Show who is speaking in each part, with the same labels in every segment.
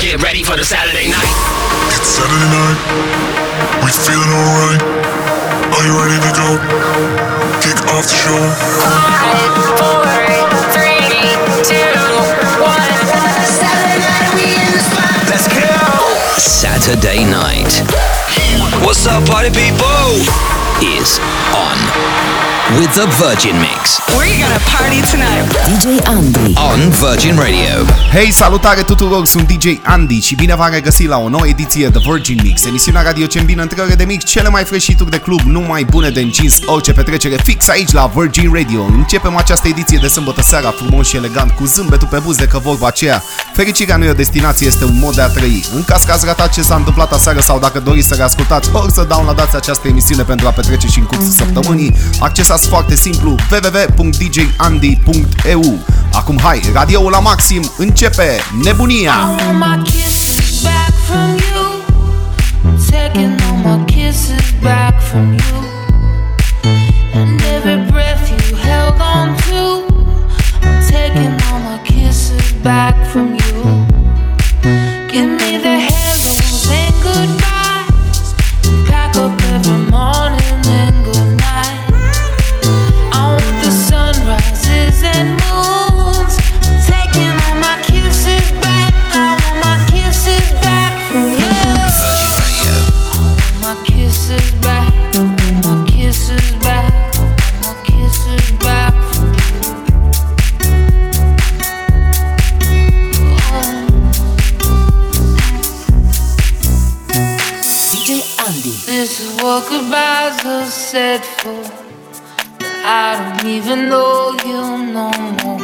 Speaker 1: Get ready for the Saturday night.
Speaker 2: It's Saturday night. We feeling alright. Are you ready to go? Kick off the show.
Speaker 3: Five, four, three, two, one. Saturday night, we in the spot.
Speaker 1: Let's go.
Speaker 4: Saturday night
Speaker 1: What's up, party people?
Speaker 4: is on with the Virgin Mix
Speaker 3: We're gonna party tonight.
Speaker 5: DJ Andy.
Speaker 4: on Virgin Radio.
Speaker 6: Hei, salutare tuturor, sunt DJ Andy și bine v-am regăsit la o nouă ediție The Virgin Mix, emisiunea radio ce îmbină între ore de mix cele mai freșituri de club, numai bune de încins orice petrecere fix aici la Virgin Radio. Începem această ediție de sâmbătă seara frumos și elegant cu zâmbetul pe buze că vorba aceea. Fericirea nu e o destinație, este un mod de a trăi. În caz că ați ratat ce s-a întâmplat aseară sau dacă doriți să reascultați, ori să downloadați această emisiune pentru a petrece și în cursul săptămânii, accesați foarte simplu www.djandy.eu Acum hai, radioul la maxim, începe nebunia!
Speaker 7: I want my kisses back from you. I'm taking all my kisses back from you. And every breath you held on to. I'm taking all my kisses back from you. Even know you no more.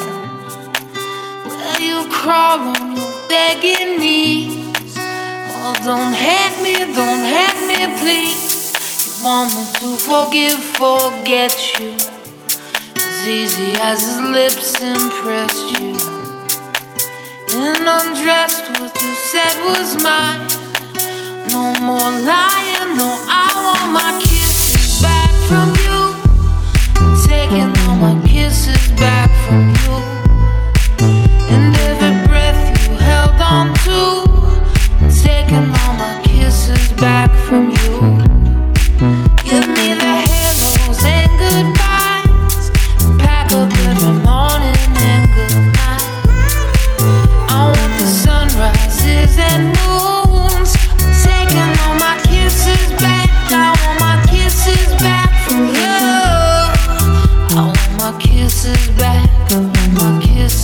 Speaker 7: Well, you crawl on your begging knees. Oh, don't hate me, don't hate me, please. You want me to forgive, forget you. As easy as his lips impressed you. And undressed, what you said was mine. No more lying, no, I want my kisses back from you. Taking back from you.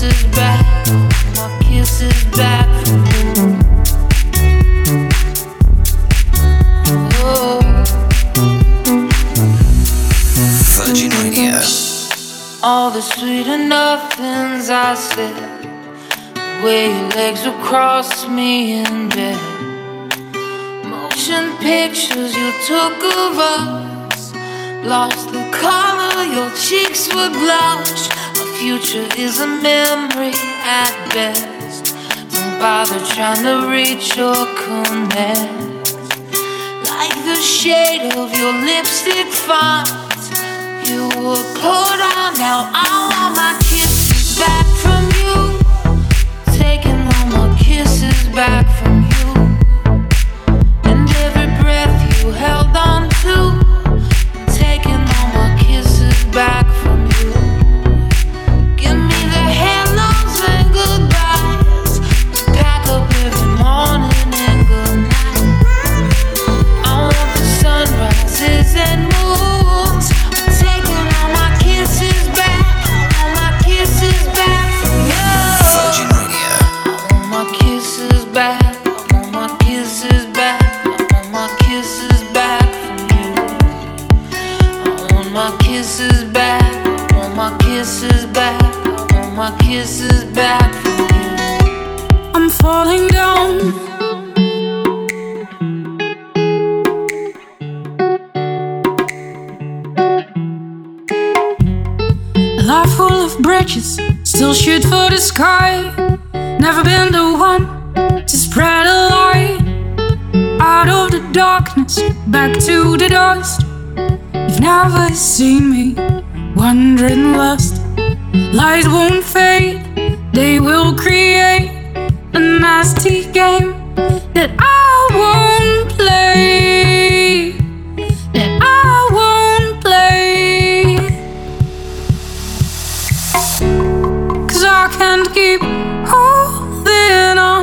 Speaker 7: Kisses back. My kisses back from you. Oh. All the sweet nothings I said. The way your legs would cross me in bed. Motion pictures you took of us. Lost the color, your cheeks would blush. Future is a memory at best. Don't bother trying to reach or connect. Like the shade of your lipstick finds you were put on. Now I want my kisses back from you. Taking all my kisses back from you. And every breath you held on to. Taking all my kisses back
Speaker 8: shoot for the sky. Never been the one to spread a light out of the darkness, back to the dust. You've never seen me wandering lost. Light won't fade, they will create a nasty game that I won't play. Can't keep holding on.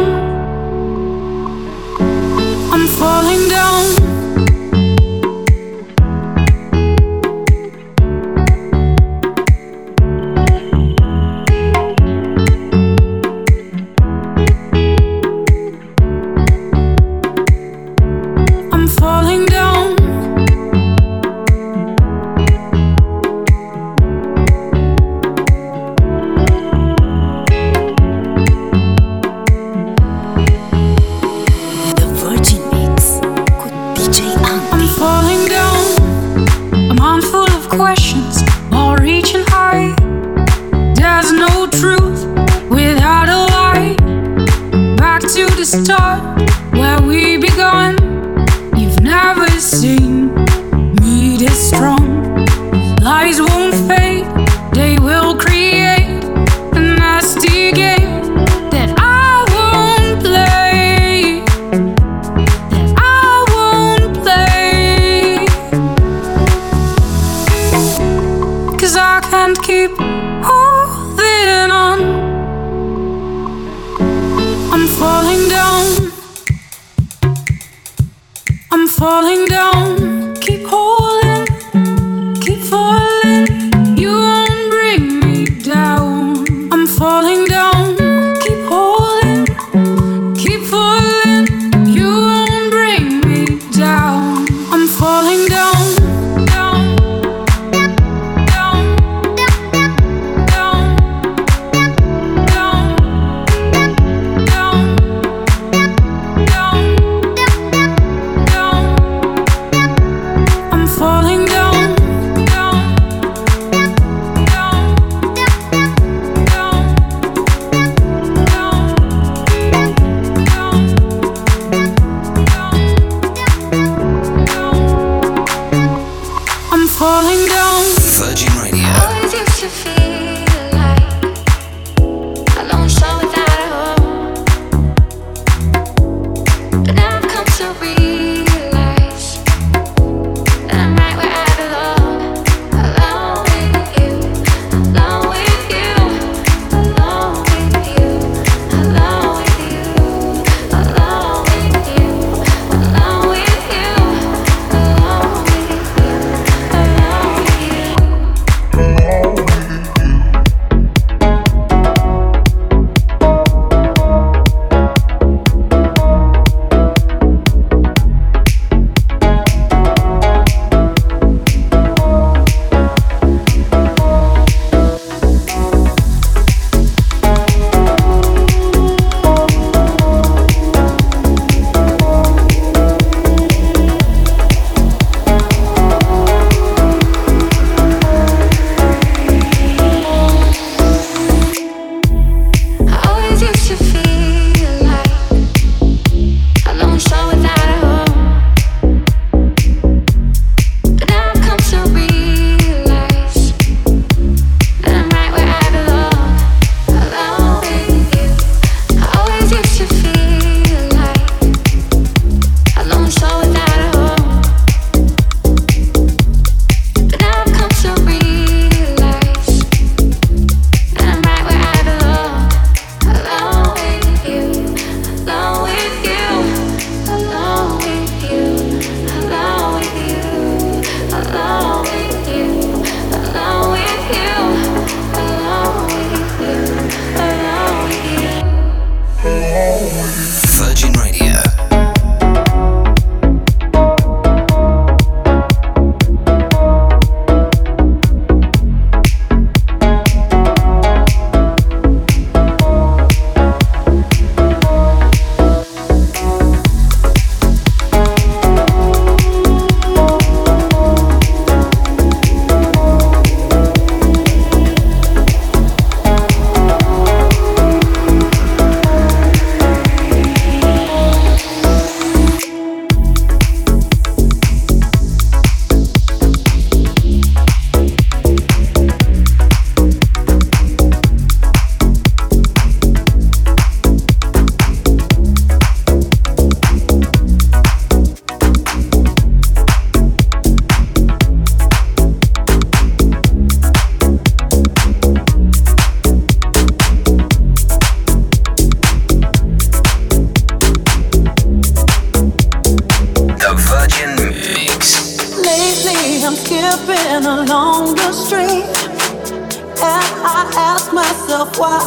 Speaker 8: I
Speaker 9: ask myself why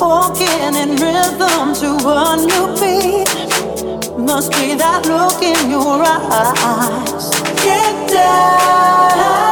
Speaker 9: walking in rhythm to a new beat. Must be that look in your eyes. Get down.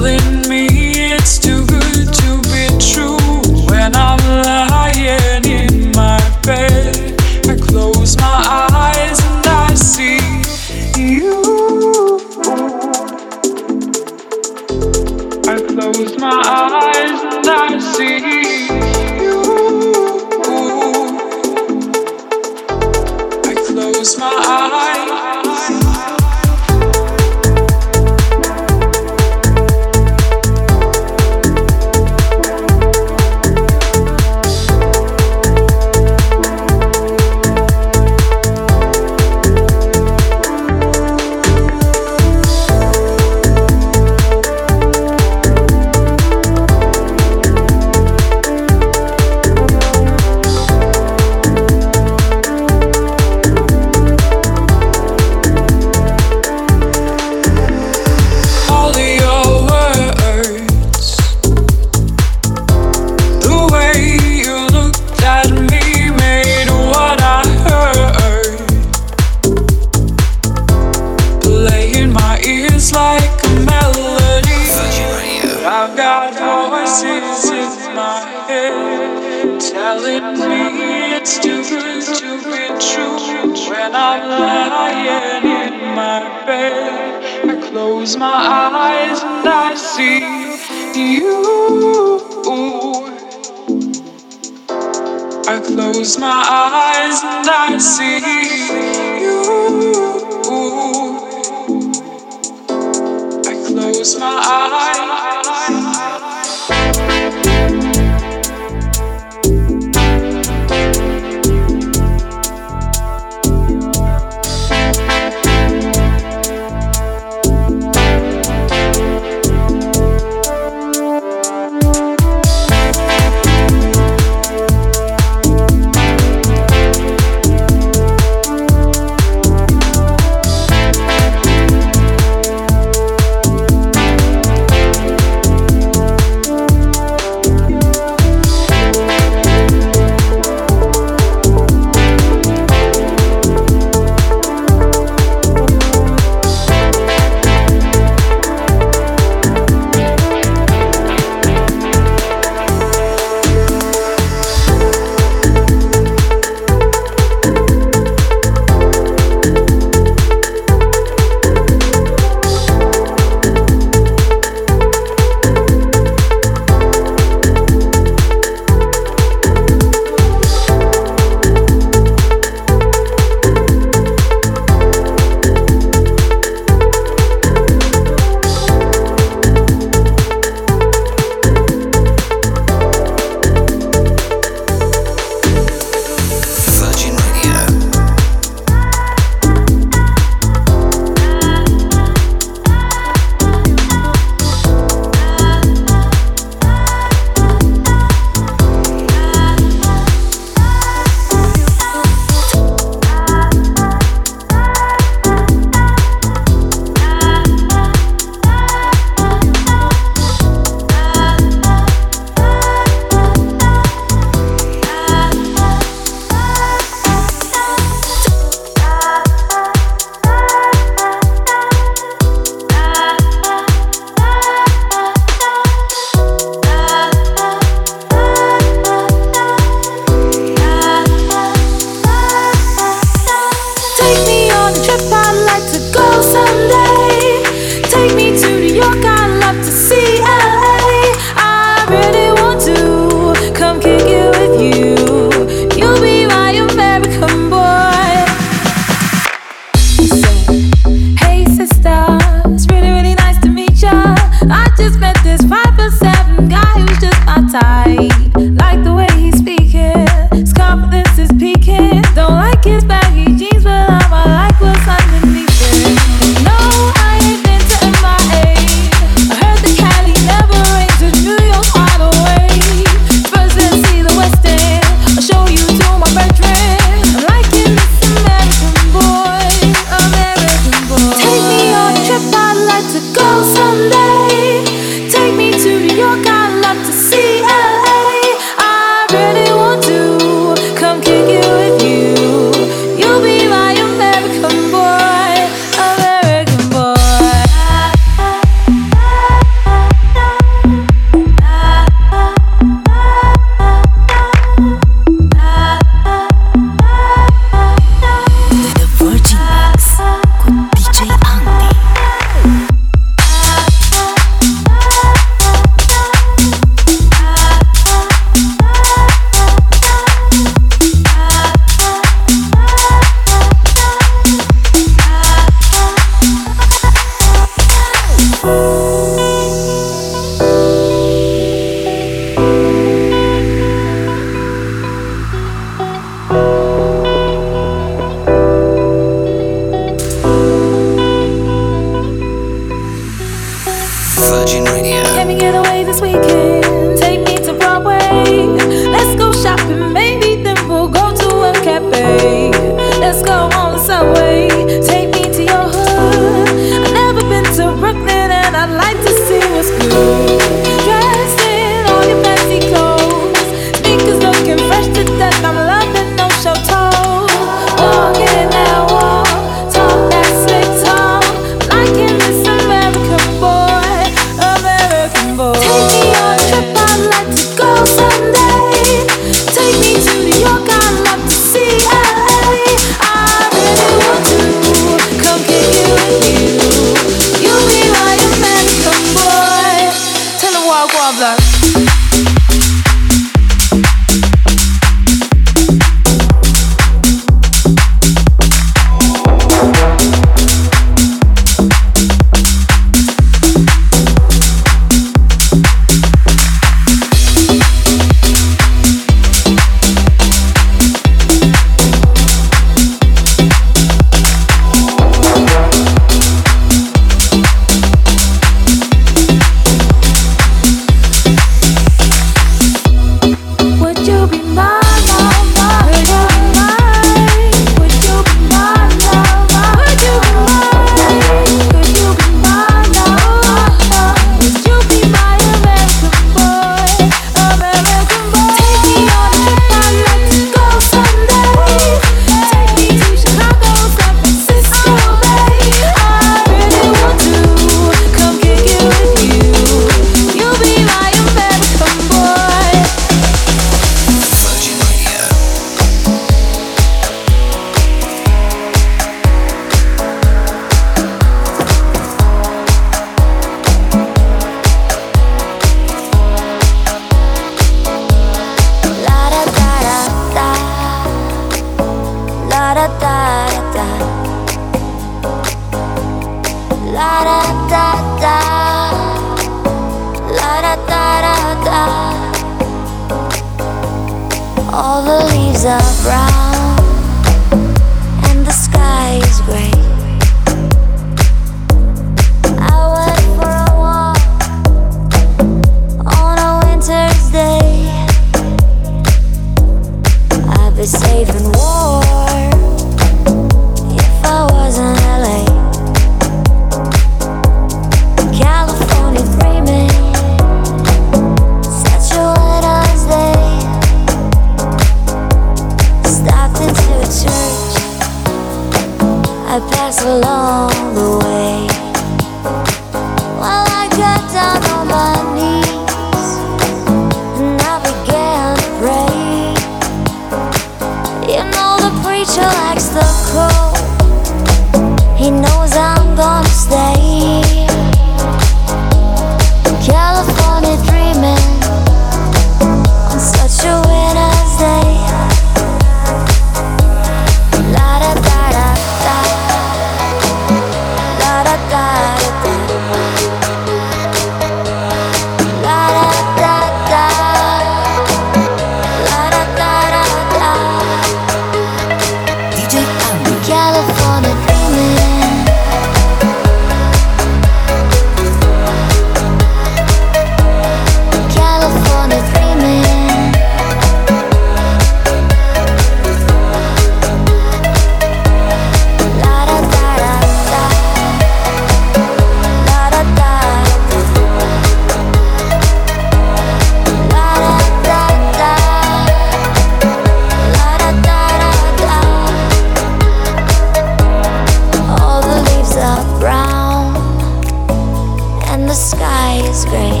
Speaker 5: sky is gray.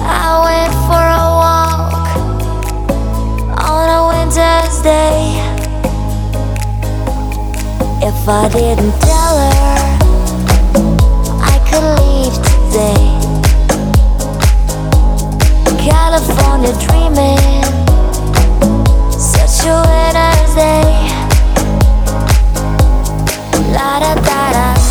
Speaker 5: I went for a walk on a winter's day. If I didn't tell her, I could leave today. California dreaming, such a winter's day. La da da da.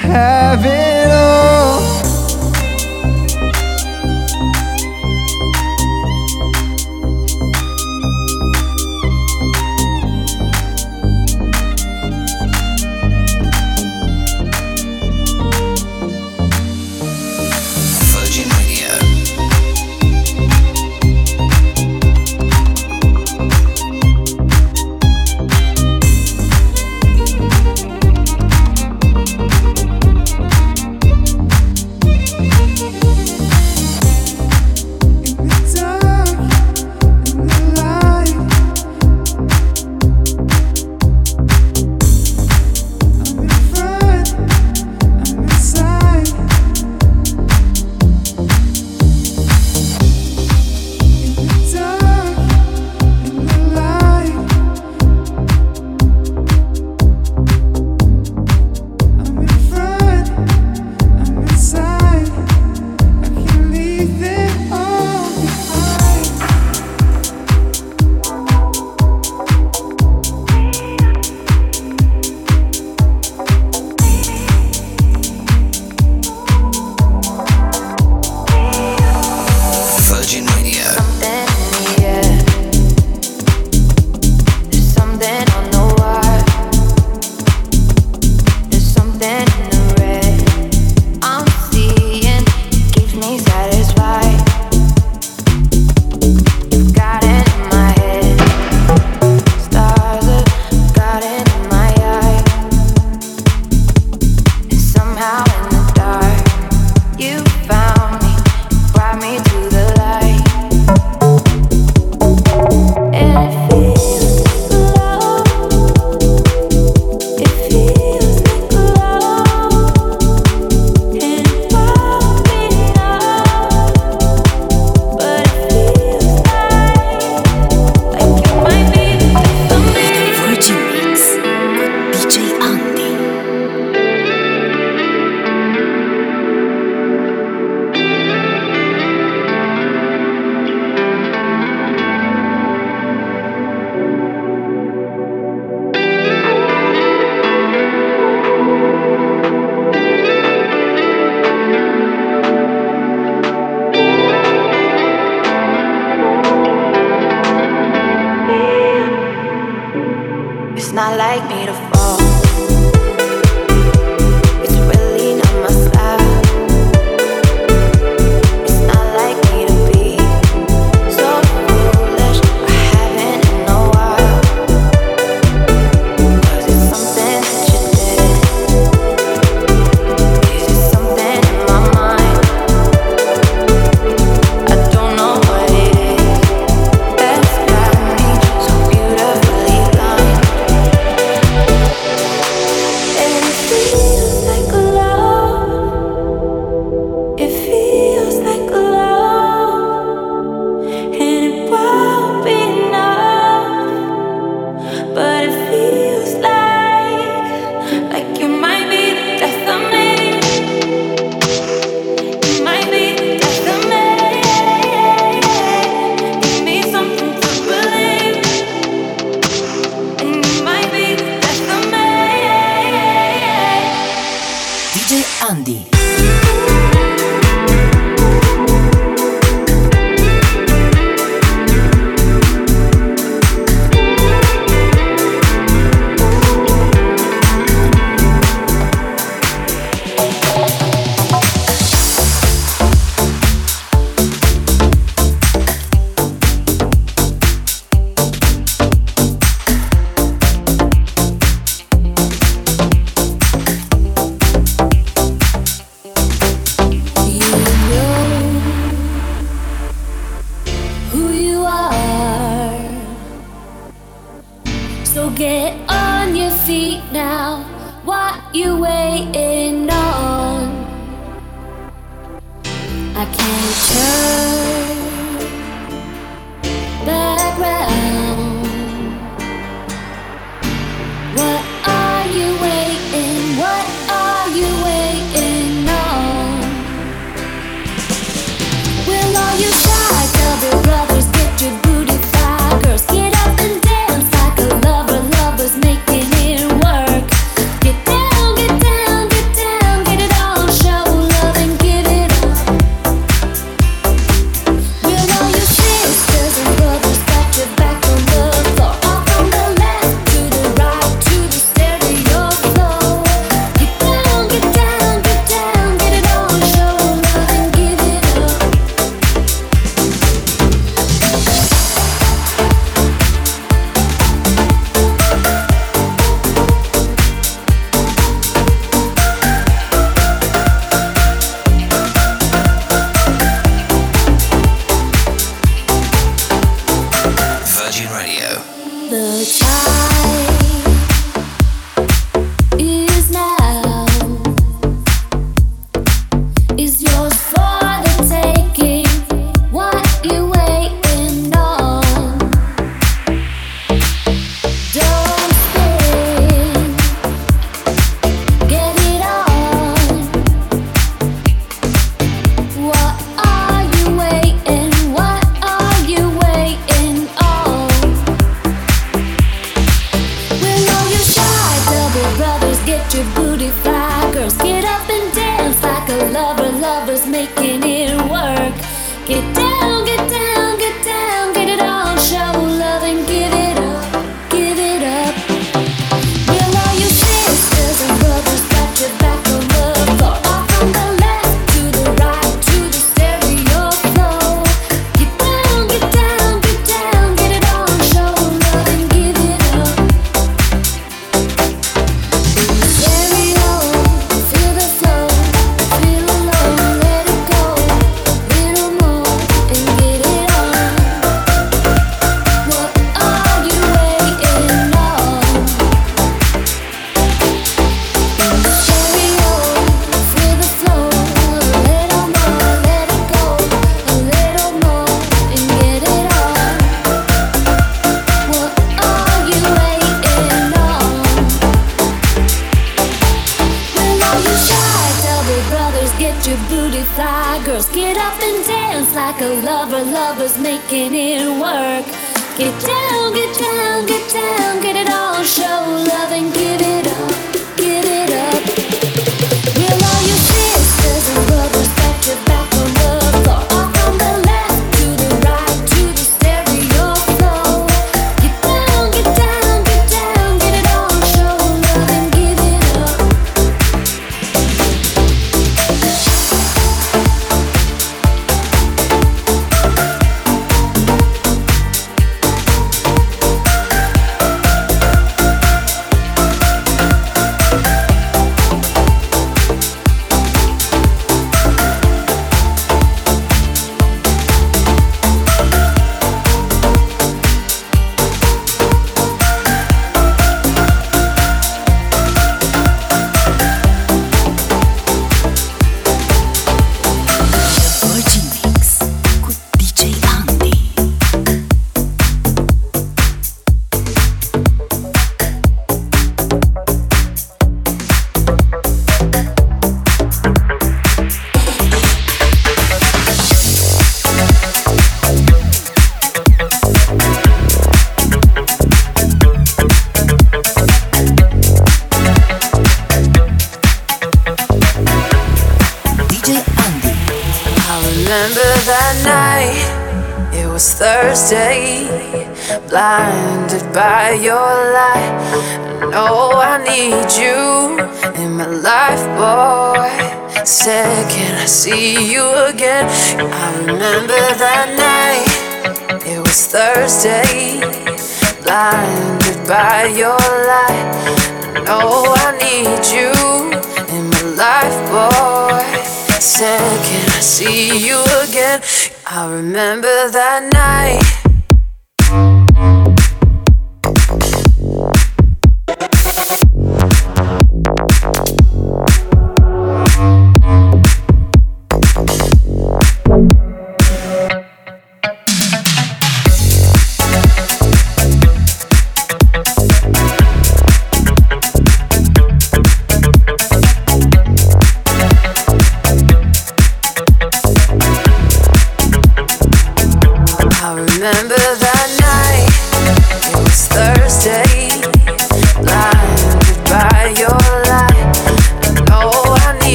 Speaker 10: Have it all.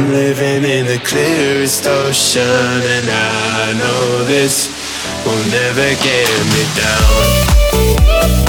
Speaker 11: I'm living in the clearest ocean, and I know this will never get me down.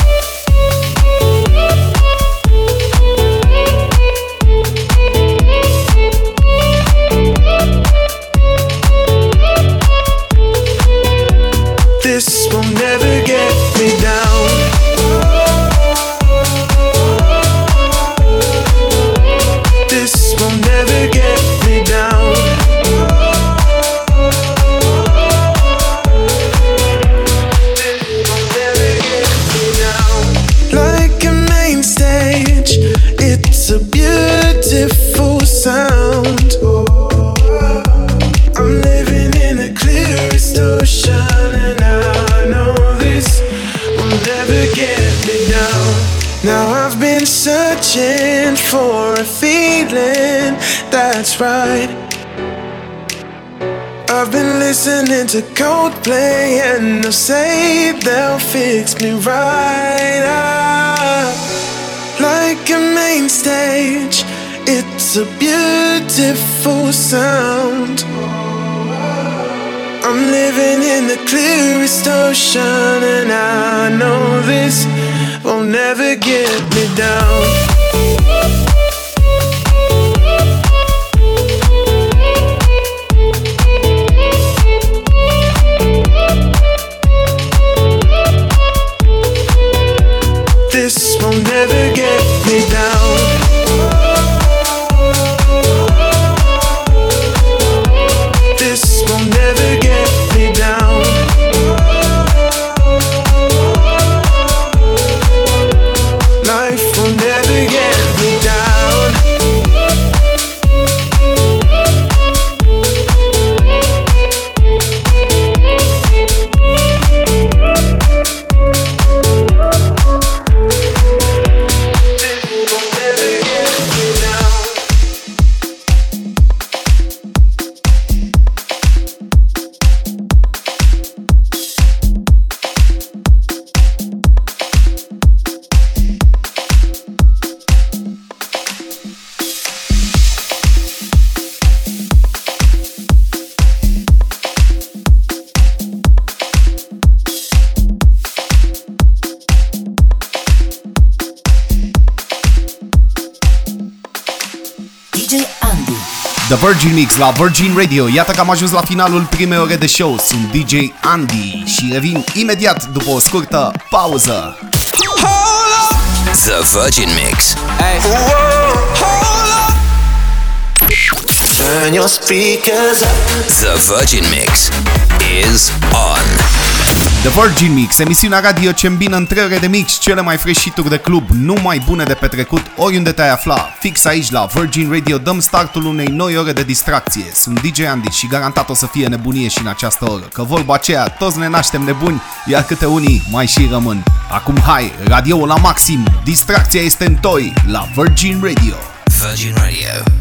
Speaker 11: To Coldplay and they'll say they'll fix me right up. Like a main stage, it's a beautiful sound. I'm living in the clearest ocean, and I know this will never get me down.
Speaker 6: The Virgin Mix la Virgin Radio. Iată că am ajuns la finalul primei ore de show. Sunt DJ Andy și revin imediat după o scurtă pauză.
Speaker 4: The Virgin Mix.
Speaker 11: Turn your speakers up.
Speaker 4: The Virgin Mix is on.
Speaker 6: The Virgin Mix, emisiunea radio ce îmbină între ore de mix cele mai fresh hituri de club, numai bune de petrecut, oriunde te-ai afla. Fix aici la Virgin Radio dăm startul unei noi ore de distracție. Sunt DJ Andy și garantat o să fie nebunie și în această oră, că vorba aceea, toți ne naștem nebuni, iar câte unii mai și rămân. Acum hai, radio la maxim, distracția este în toi la Virgin Radio.
Speaker 4: Virgin Radio.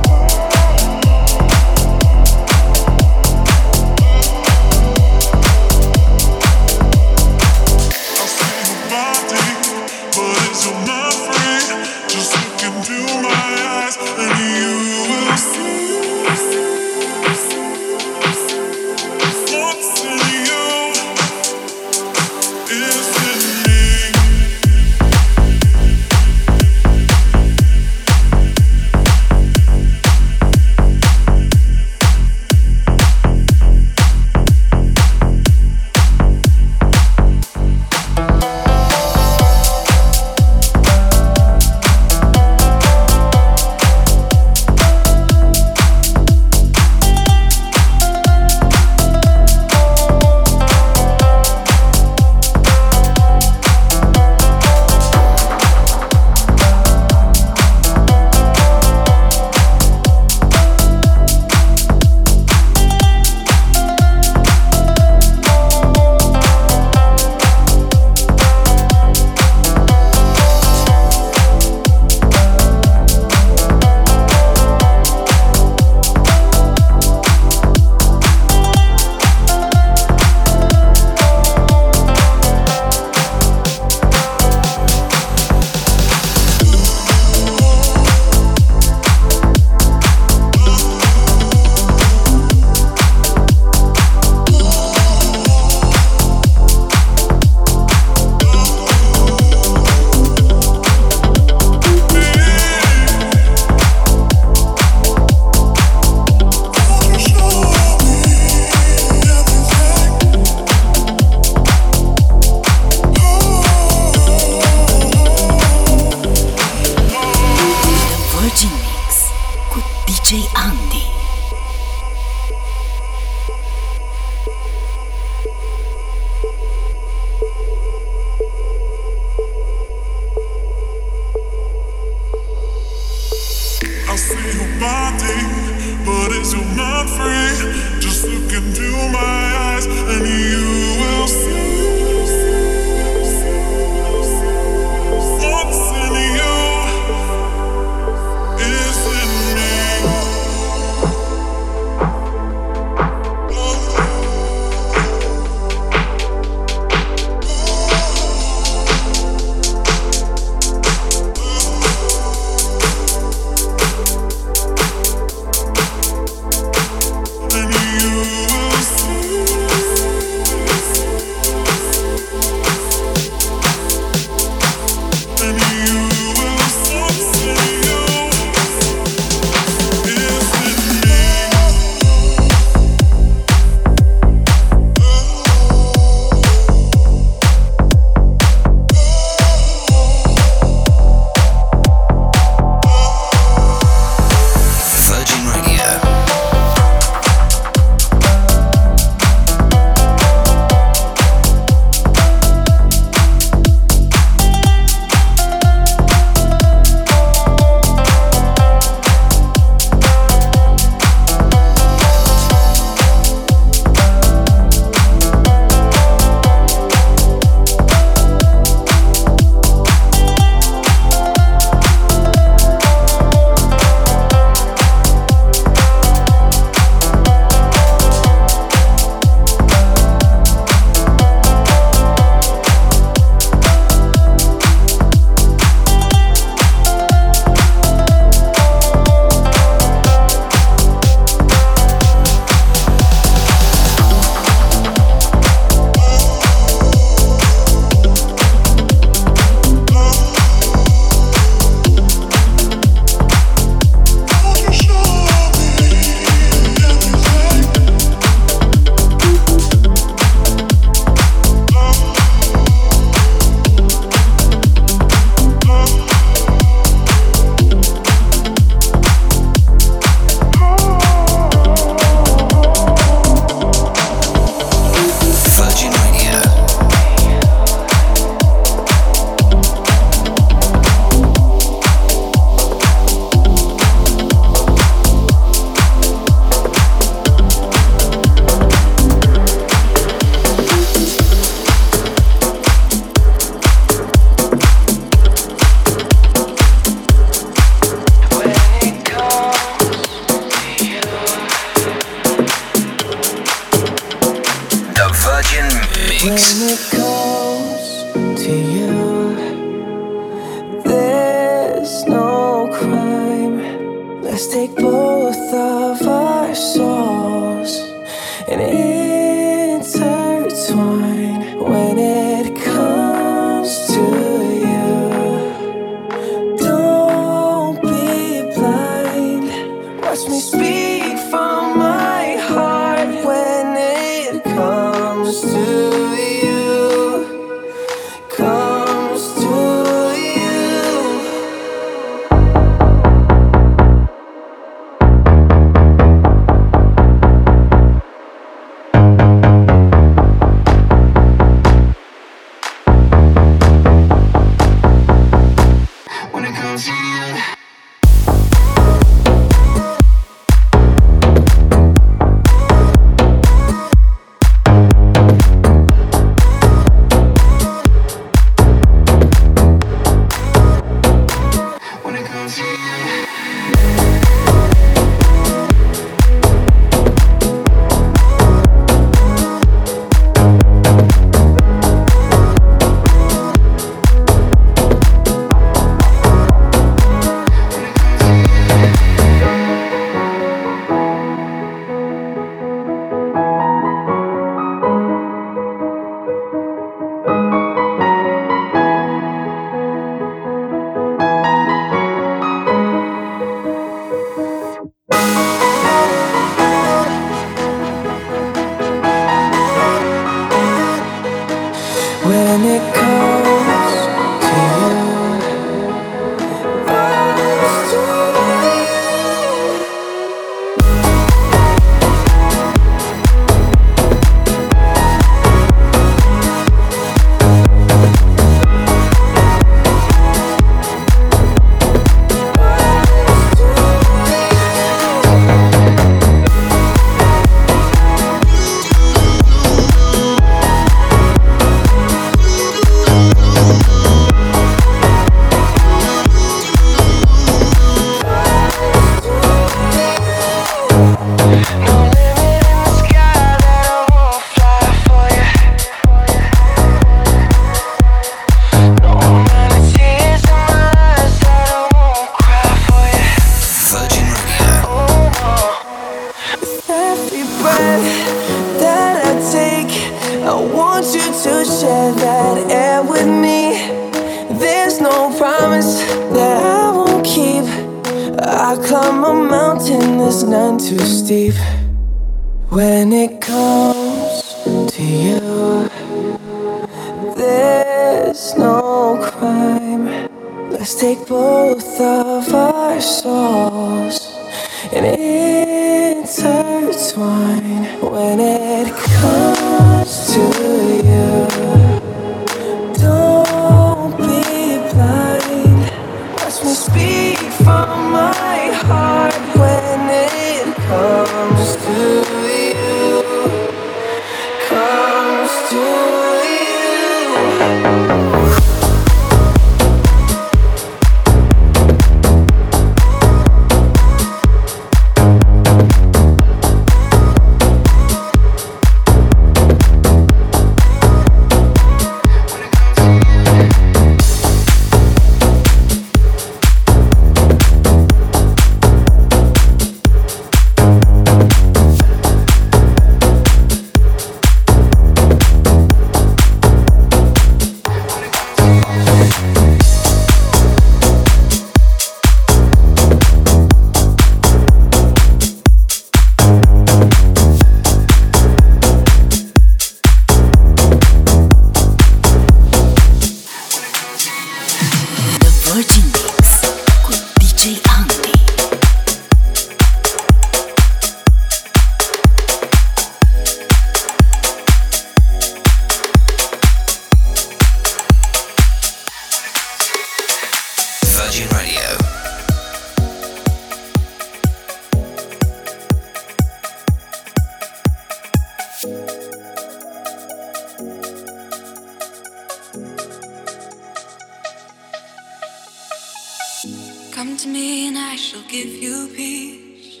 Speaker 8: give
Speaker 2: you
Speaker 4: peace.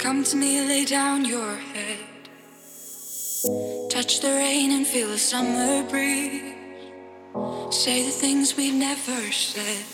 Speaker 4: Come to me, lay down your head. Touch the rain and feel the summer breeze. Say the things we've never said.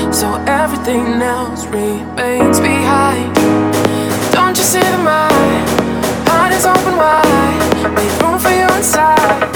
Speaker 12: So everything else remains behind. Don't you see
Speaker 8: the my heart is open wide. Make room for you inside.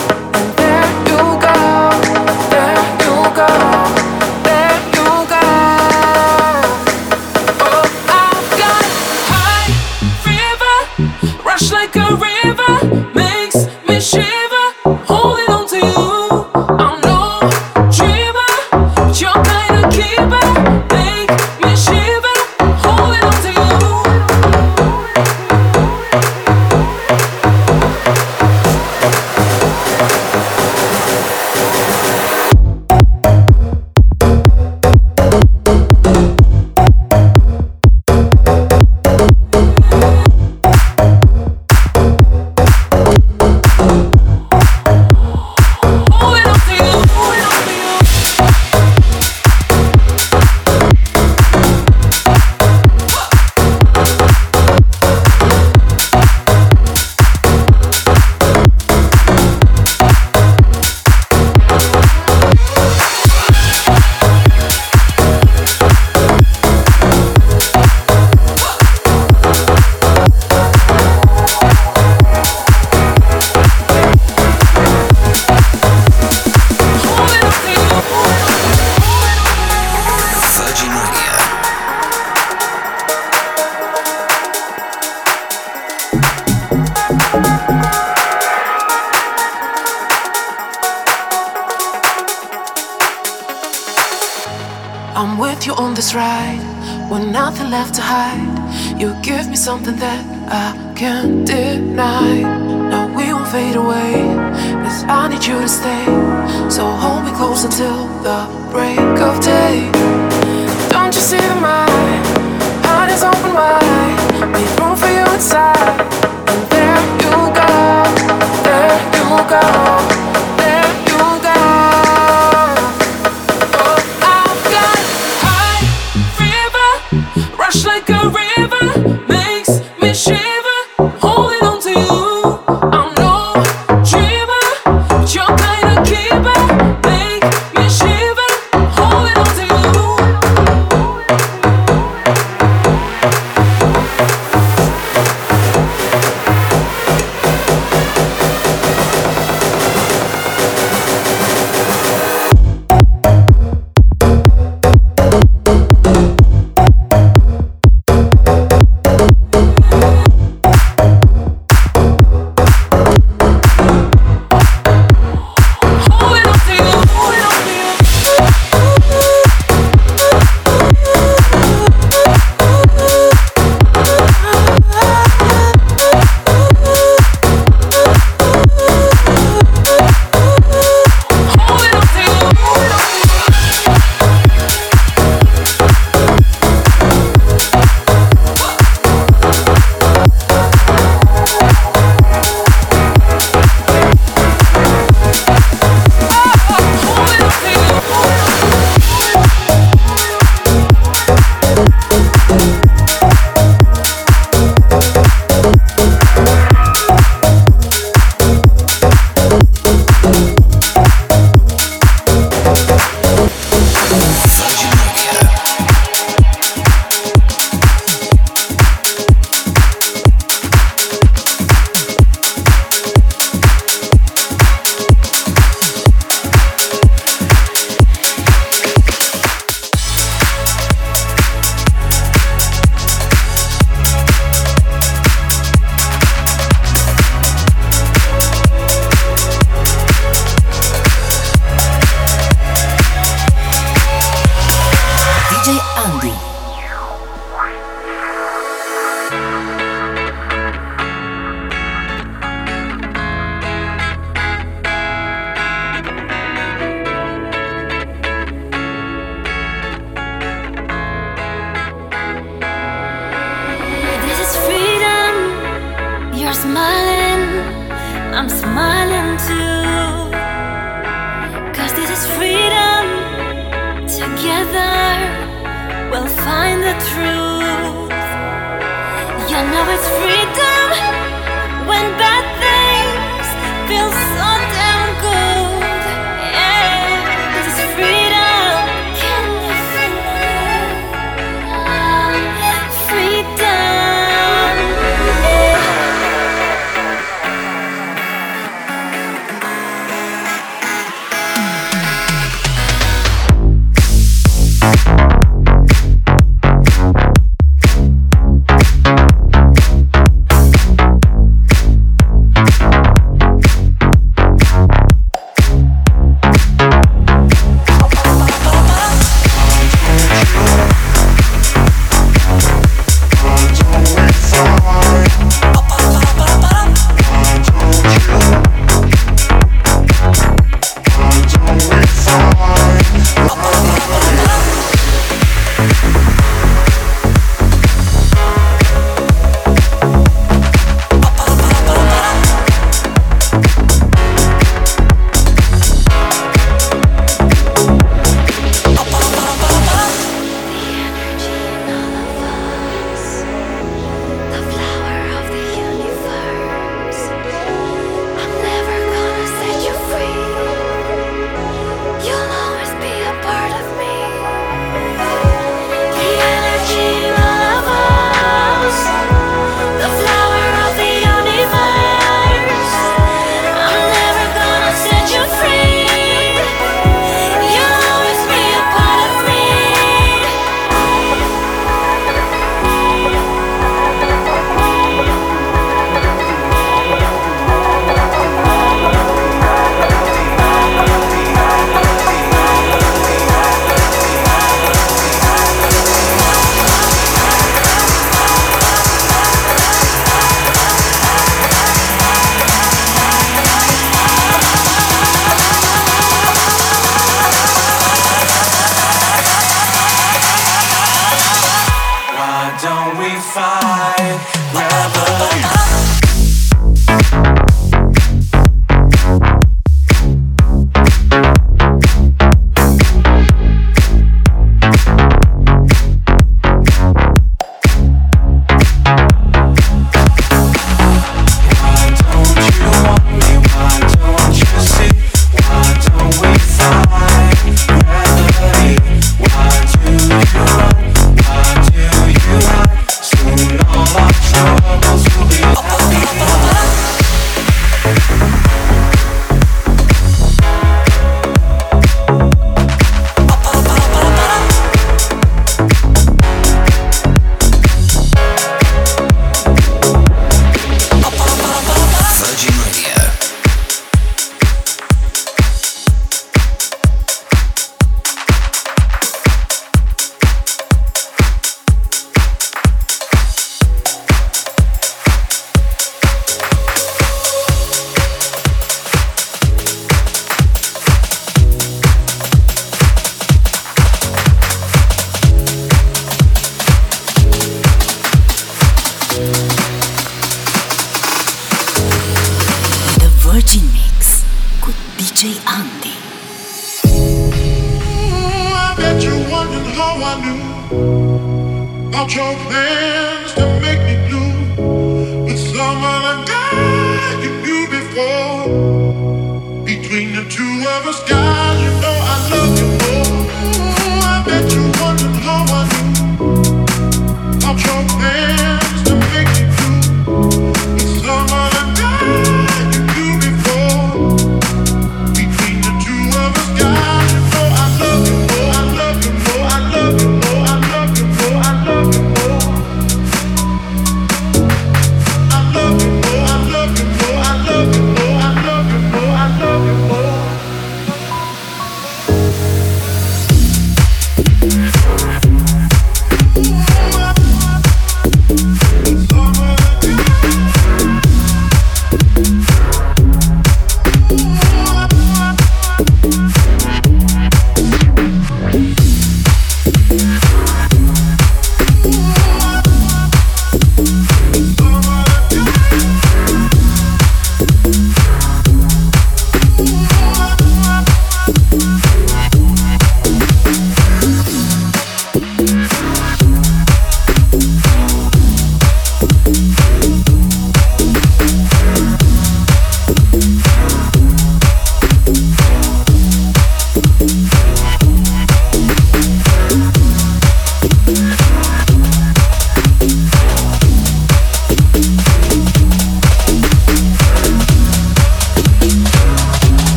Speaker 12: Find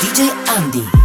Speaker 13: DJ
Speaker 6: Andi.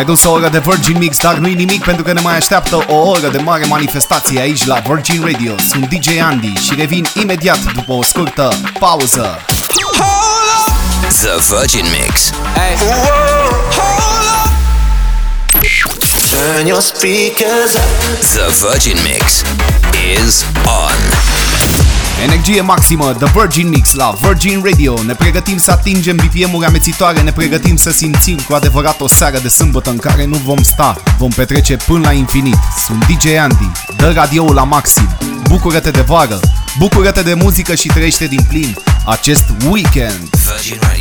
Speaker 6: Mai dus o oră de Virgin Mix, dar nu-i nimic pentru că ne mai așteaptă o oră de mare manifestație aici la Virgin Radio. Sunt DJ Andy și revin imediat după o scurtă pauză.
Speaker 4: The Virgin Mix.
Speaker 14: Turn your speakers up.
Speaker 4: The Virgin Mix is on.
Speaker 6: Energie maximă, The Virgin Mix la Virgin Radio. Ne pregătim să atingem BPM-uri amețitoare, ne pregătim să simțim cu adevărat o seară de sâmbătă în care nu vom sta, vom petrece până la infinit. Sunt DJ Andy, dă radioul la maxim. Bucură-te de vară, bucură-te de muzică și trăiește din plin acest weekend.
Speaker 4: Virgin Radio.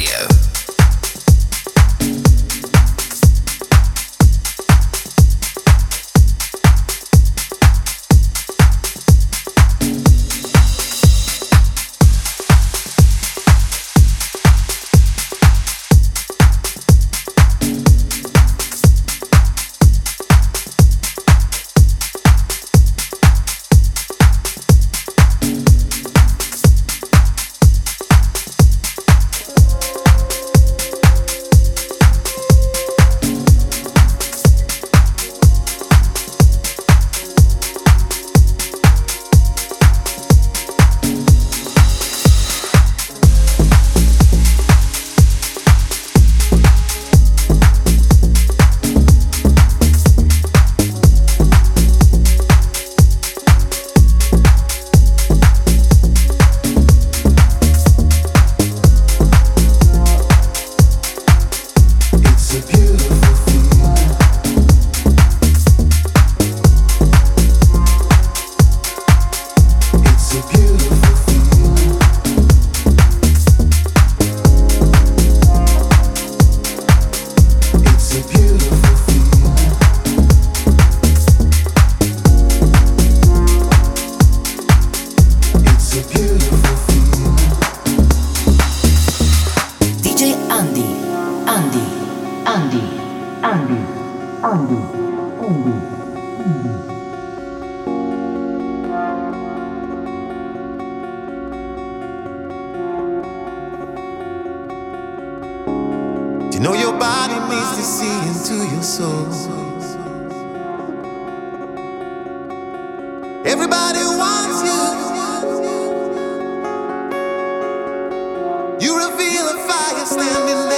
Speaker 15: Reveal a fire standing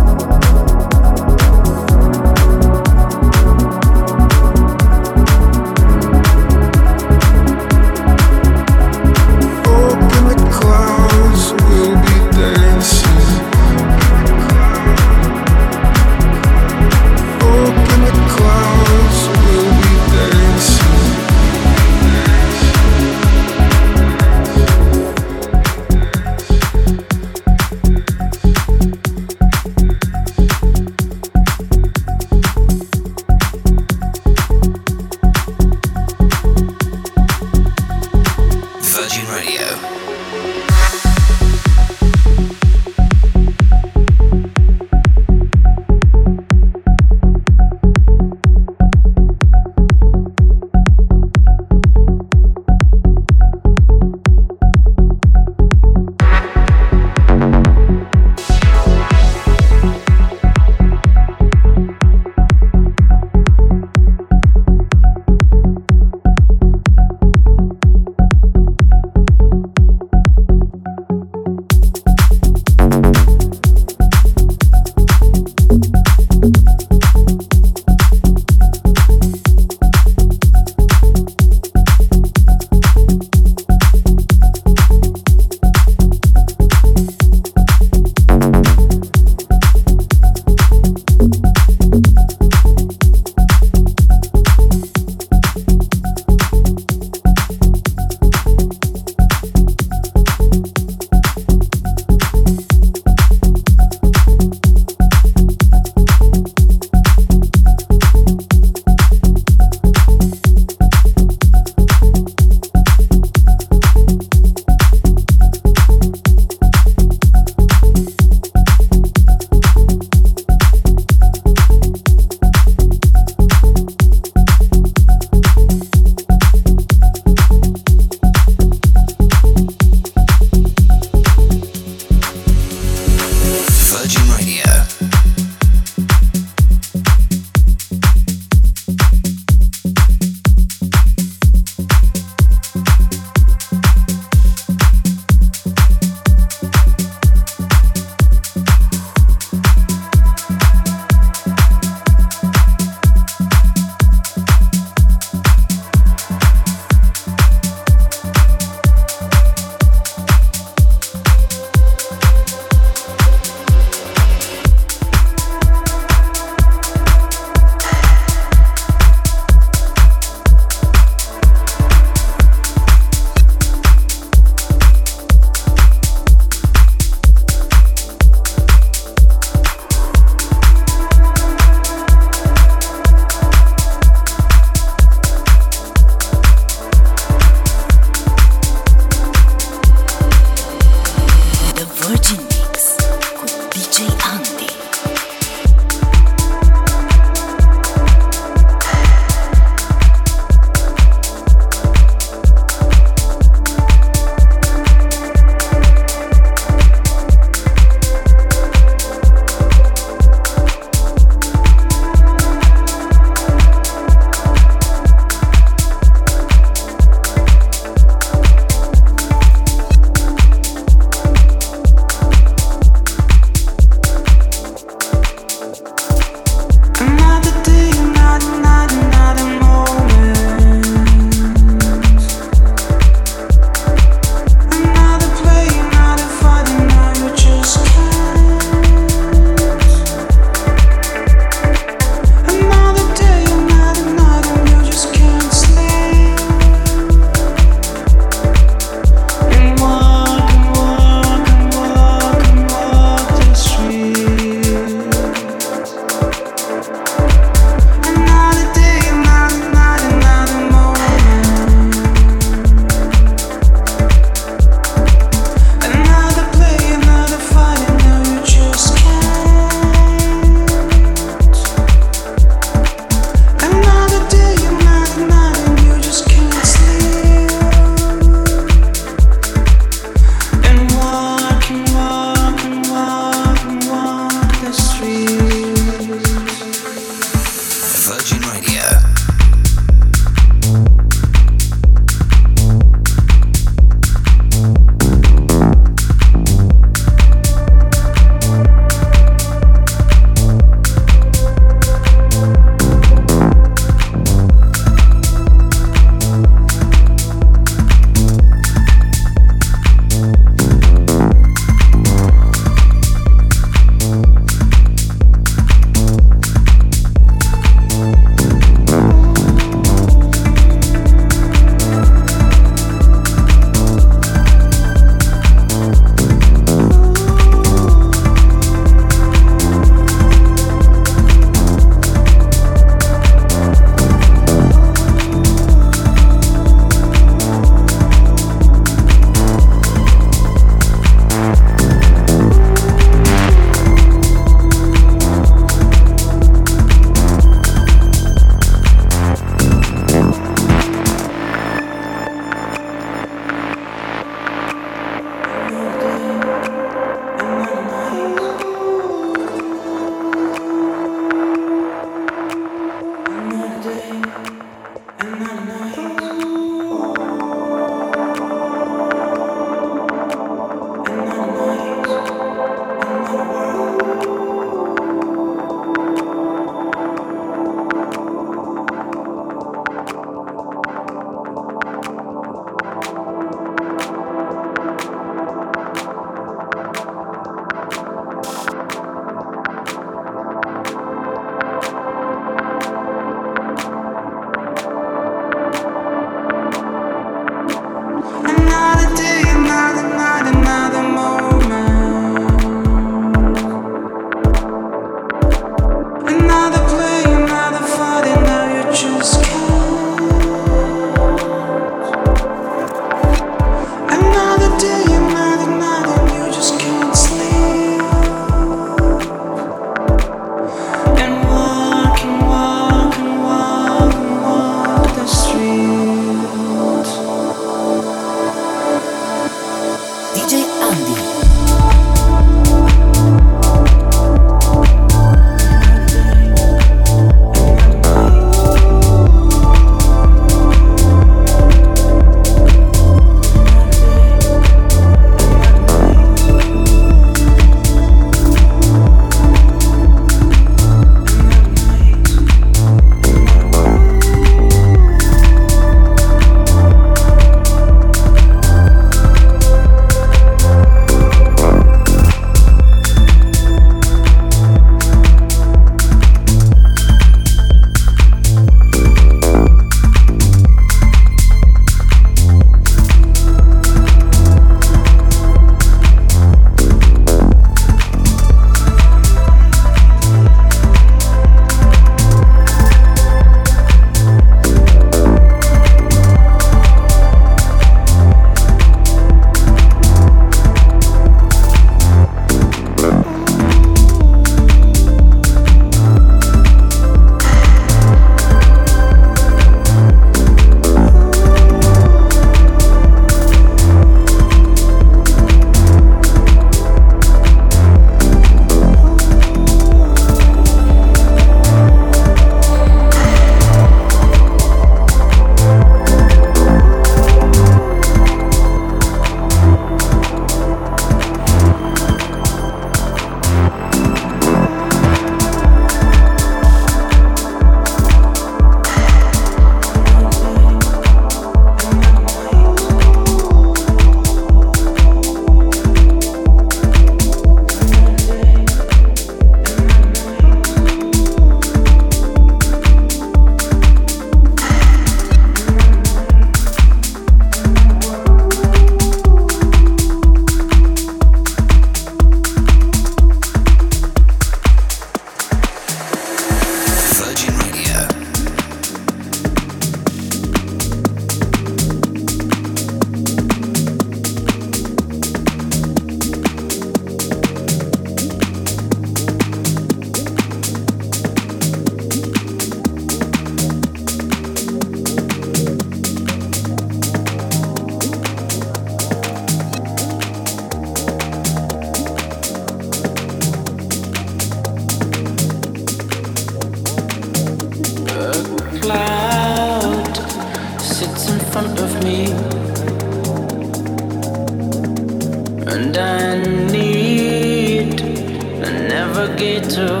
Speaker 16: navigator.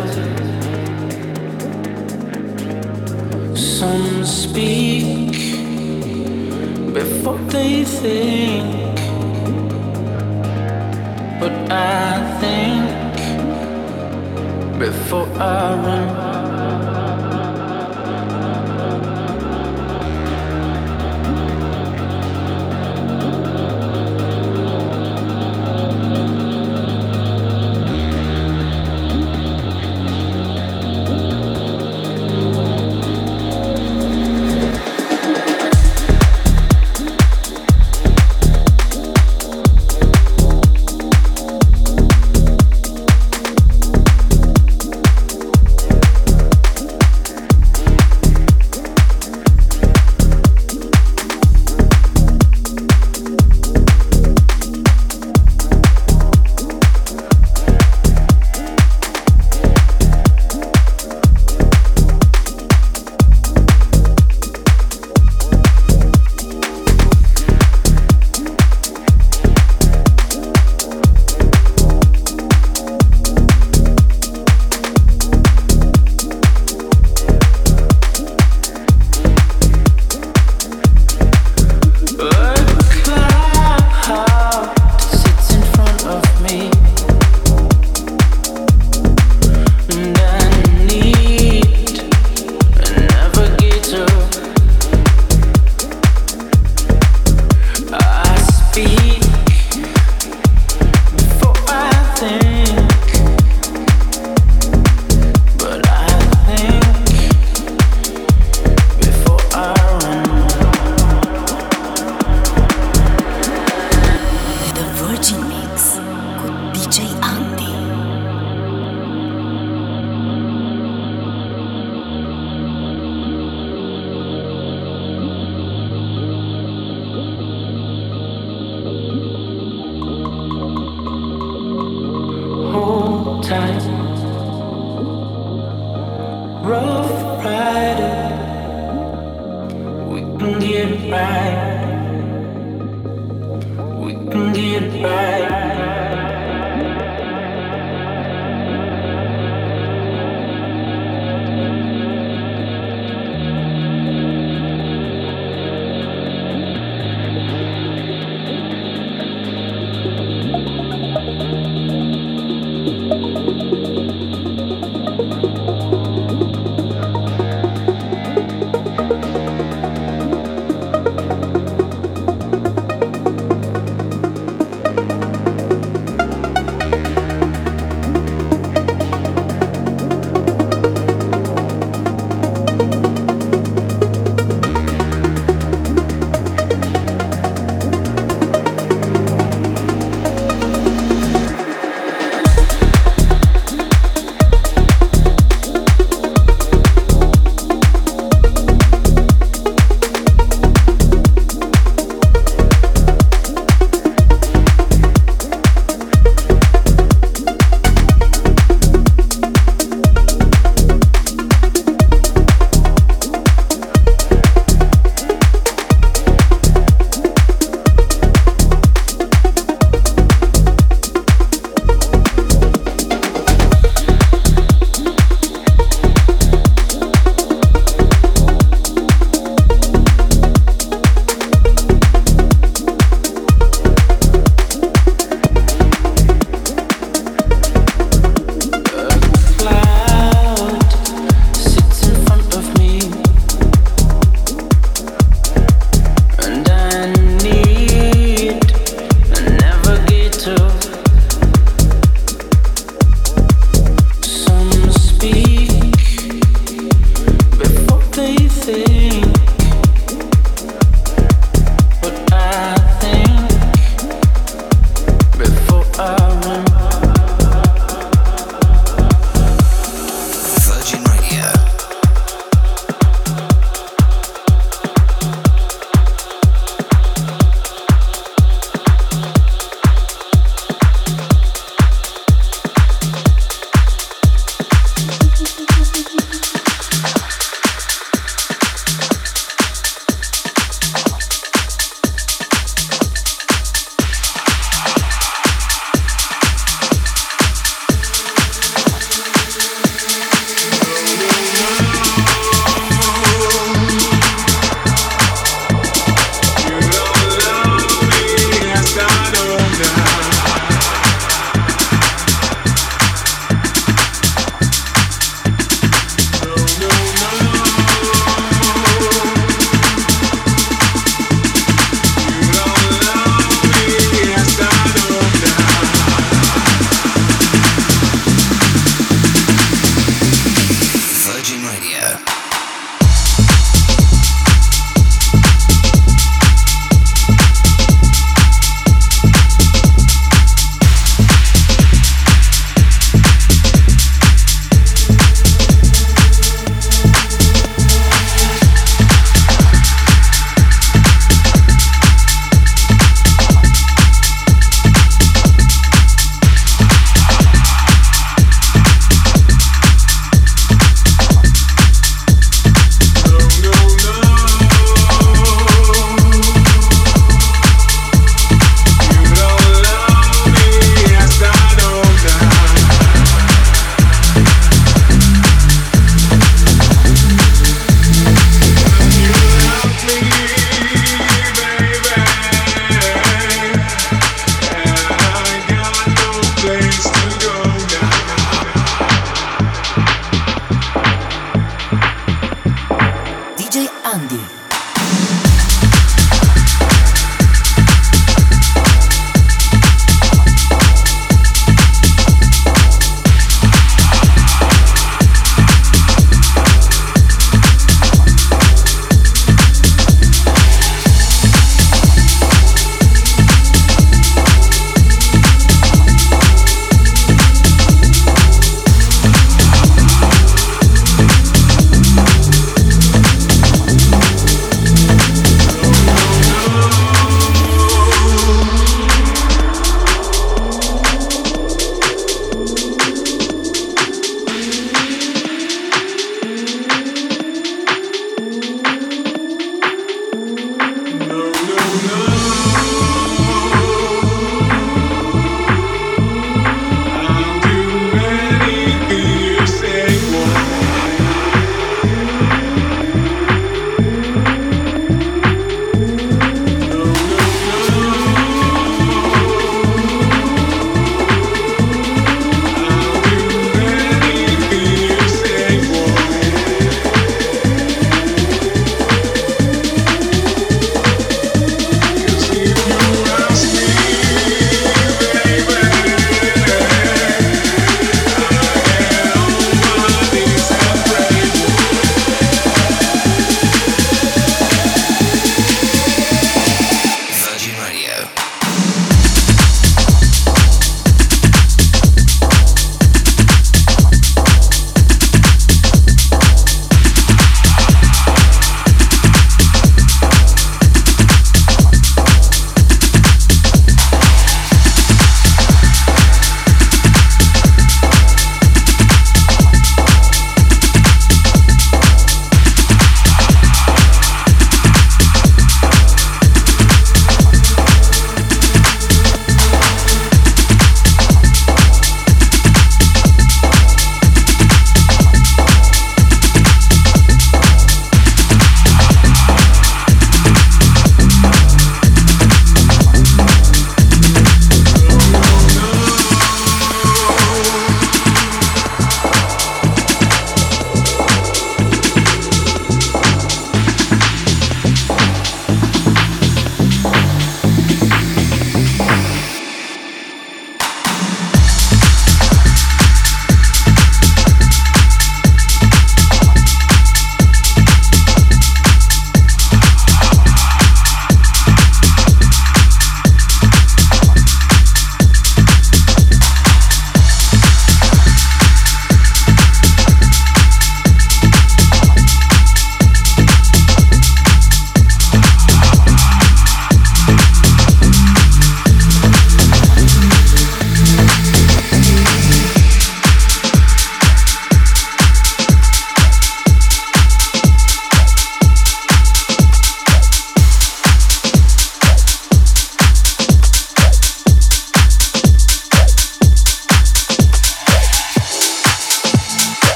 Speaker 16: Some speak before they think. But I think before I run.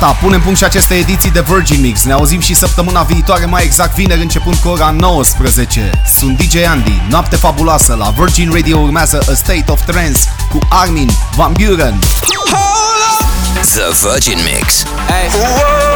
Speaker 6: Gata, punem punct și aceste ediții de Virgin Mix. Ne auzim și săptămâna viitoare, mai exact vineri, începând cu ora 19. Sunt DJ Andy, noapte fabuloasă la Virgin Radio urmează A State of Trance cu Armin Van Buren.
Speaker 4: The Virgin Mix.
Speaker 1: Hey. Whoa, hold